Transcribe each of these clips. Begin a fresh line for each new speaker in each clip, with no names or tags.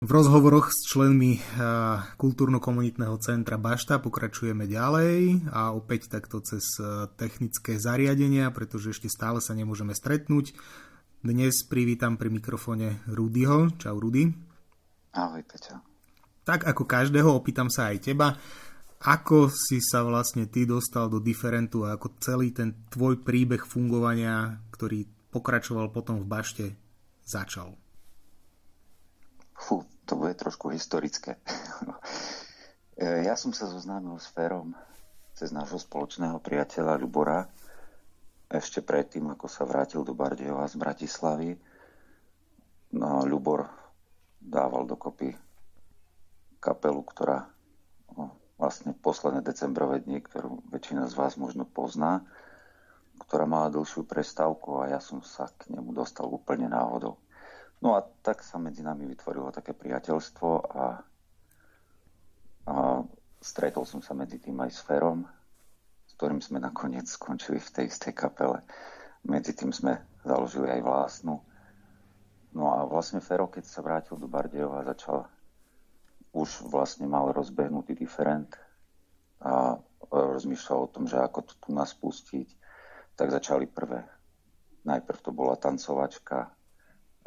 V rozhovoroch s členmi kultúrno-komunitného centra Bašta pokračujeme ďalej a opäť takto cez eh, technické zariadenia, pretože ešte stále sa nemôžeme stretnúť. Dnes privítam pri mikrofone Rudyho. Čau Rudy.
Ahoj Peťa.
Tak ako každého, opýtam sa aj teba, ako si sa vlastne ty dostal do diferentu a ako celý ten tvoj príbeh fungovania, ktorý pokračoval potom v Bašte, začal?
To bude trošku historické. E, ja som sa zoznámil s Ferom cez nášho spoločného priateľa Ľubora ešte predtým, ako sa vrátil do Bardejova z Bratislavy. No, Ľubor dával dokopy kapelu, ktorá no, vlastne posledné decembrové dni, ktorú väčšina z vás možno pozná, ktorá mala dlhšiu prestávku a ja som sa k nemu dostal úplne náhodou. No a tak sa medzi nami vytvorilo také priateľstvo a, a stretol som sa medzi tým aj s Ferom, s ktorým sme nakoniec skončili v tej istej kapele. Medzi tým sme založili aj vlastnú. No a vlastne Fero, keď sa vrátil do Bardejova, začal už vlastne mal rozbehnutý diferent a rozmýšľal o tom, že ako to tu nás pustiť, tak začali prvé. Najprv to bola tancovačka,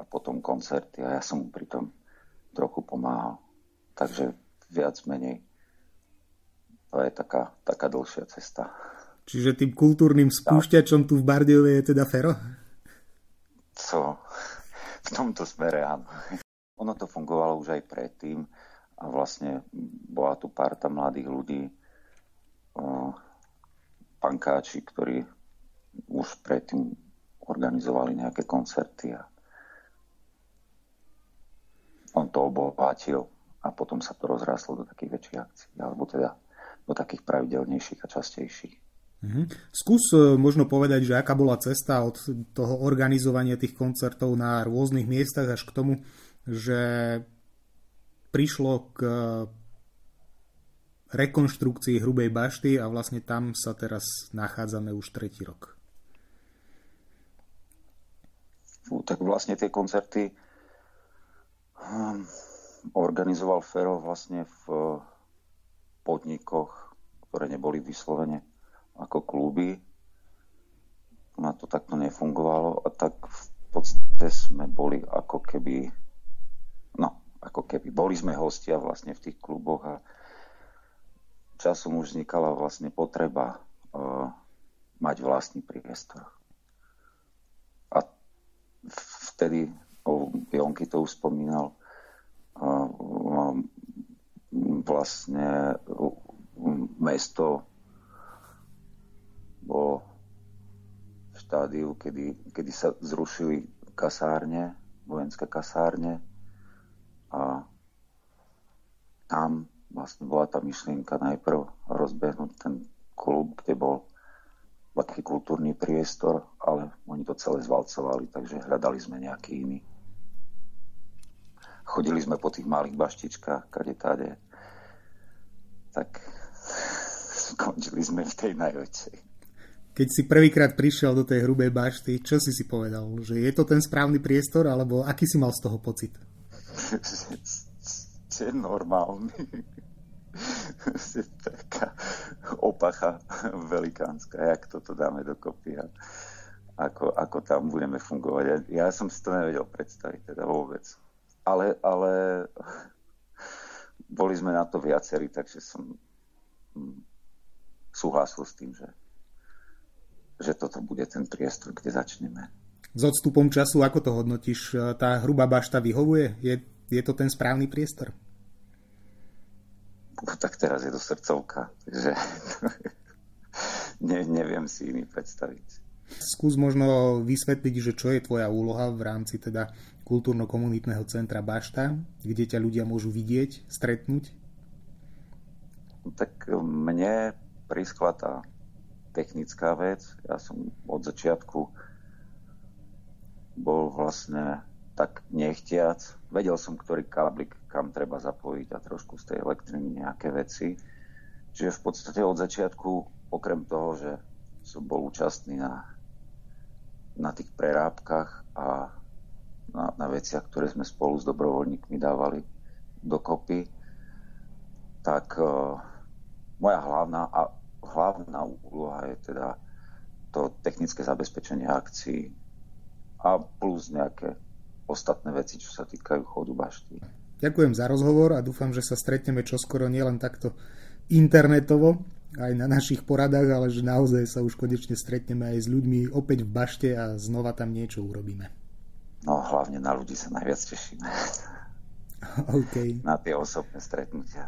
a potom koncerty a ja som mu pri tom trochu pomáhal. Takže viac menej to je taká, taká dlhšia cesta.
Čiže tým kultúrnym spúšťačom tu v Bardejove je teda Fero?
Co? V tomto smere áno. Ono to fungovalo už aj predtým a vlastne bola tu parta mladých ľudí, pankáči, ktorí už predtým organizovali nejaké koncerty a on to obohatil a potom sa to rozráslo do takých väčších akcií, alebo teda do takých pravidelnejších a častejších.
Mm-hmm. Skús e, možno povedať, že aká bola cesta od toho organizovania tých koncertov na rôznych miestach až k tomu, že prišlo k rekonštrukcii Hrubej bašty a vlastne tam sa teraz nachádzame už tretí rok.
Fú, tak vlastne tie koncerty organizoval Fero vlastne v podnikoch, ktoré neboli vyslovene ako kluby. Na to takto nefungovalo a tak v podstate sme boli ako keby no, ako keby boli sme hostia vlastne v tých kluboch a časom už vznikala vlastne potreba uh, mať vlastný priestor. A vtedy Jonky to už spomínal, vlastne mesto bolo v štádiu, kedy, kedy sa zrušili kasárne, vojenské kasárne a tam vlastne bola tá myšlienka najprv rozbehnúť ten klub, kde bol taký kultúrny priestor, ale oni to celé zvalcovali, takže hľadali sme nejaký iný. Chodili sme po tých malých baštičkách, kade tade. Tak skončili sme v tej najväčšej.
Keď si prvýkrát prišiel do tej hrubej bašty, čo si si povedal? Že je to ten správny priestor, alebo aký si mal z toho pocit?
je normálny. taká opacha velikánska, jak toto dáme dokopy a ako, ako tam budeme fungovať. Ja, ja som si to nevedel predstaviť teda vôbec ale, ale boli sme na to viacerí, takže som hm, súhlasil s tým, že, že toto bude ten priestor, kde začneme.
S odstupom času, ako to hodnotíš? Tá hrubá bašta vyhovuje? Je, je to ten správny priestor?
Tak teraz je to srdcovka, takže ne, neviem si iný predstaviť.
Skús možno vysvetliť, že čo je tvoja úloha v rámci teda kultúrno-komunitného centra Bašta, kde ťa ľudia môžu vidieť, stretnúť?
Tak mne priskla tá technická vec. Ja som od začiatku bol vlastne tak nechtiac. Vedel som, ktorý káblik kam treba zapojiť a trošku z tej elektriny nejaké veci. Čiže v podstate od začiatku, okrem toho, že som bol účastný na, na tých prerábkach a na, na veciach, ktoré sme spolu s dobrovoľníkmi dávali dokopy, tak uh, moja hlavná, a hlavná úloha je teda to technické zabezpečenie akcií a plus nejaké ostatné veci, čo sa týkajú chodu bašty.
Ďakujem za rozhovor a dúfam, že sa stretneme čoskoro nielen takto internetovo, aj na našich poradách, ale že naozaj sa už konečne stretneme aj s ľuďmi opäť v bašte a znova tam niečo urobíme.
No hlavne na ľudí sa najviac tešíme.
Okay.
Na tie osobné stretnutia.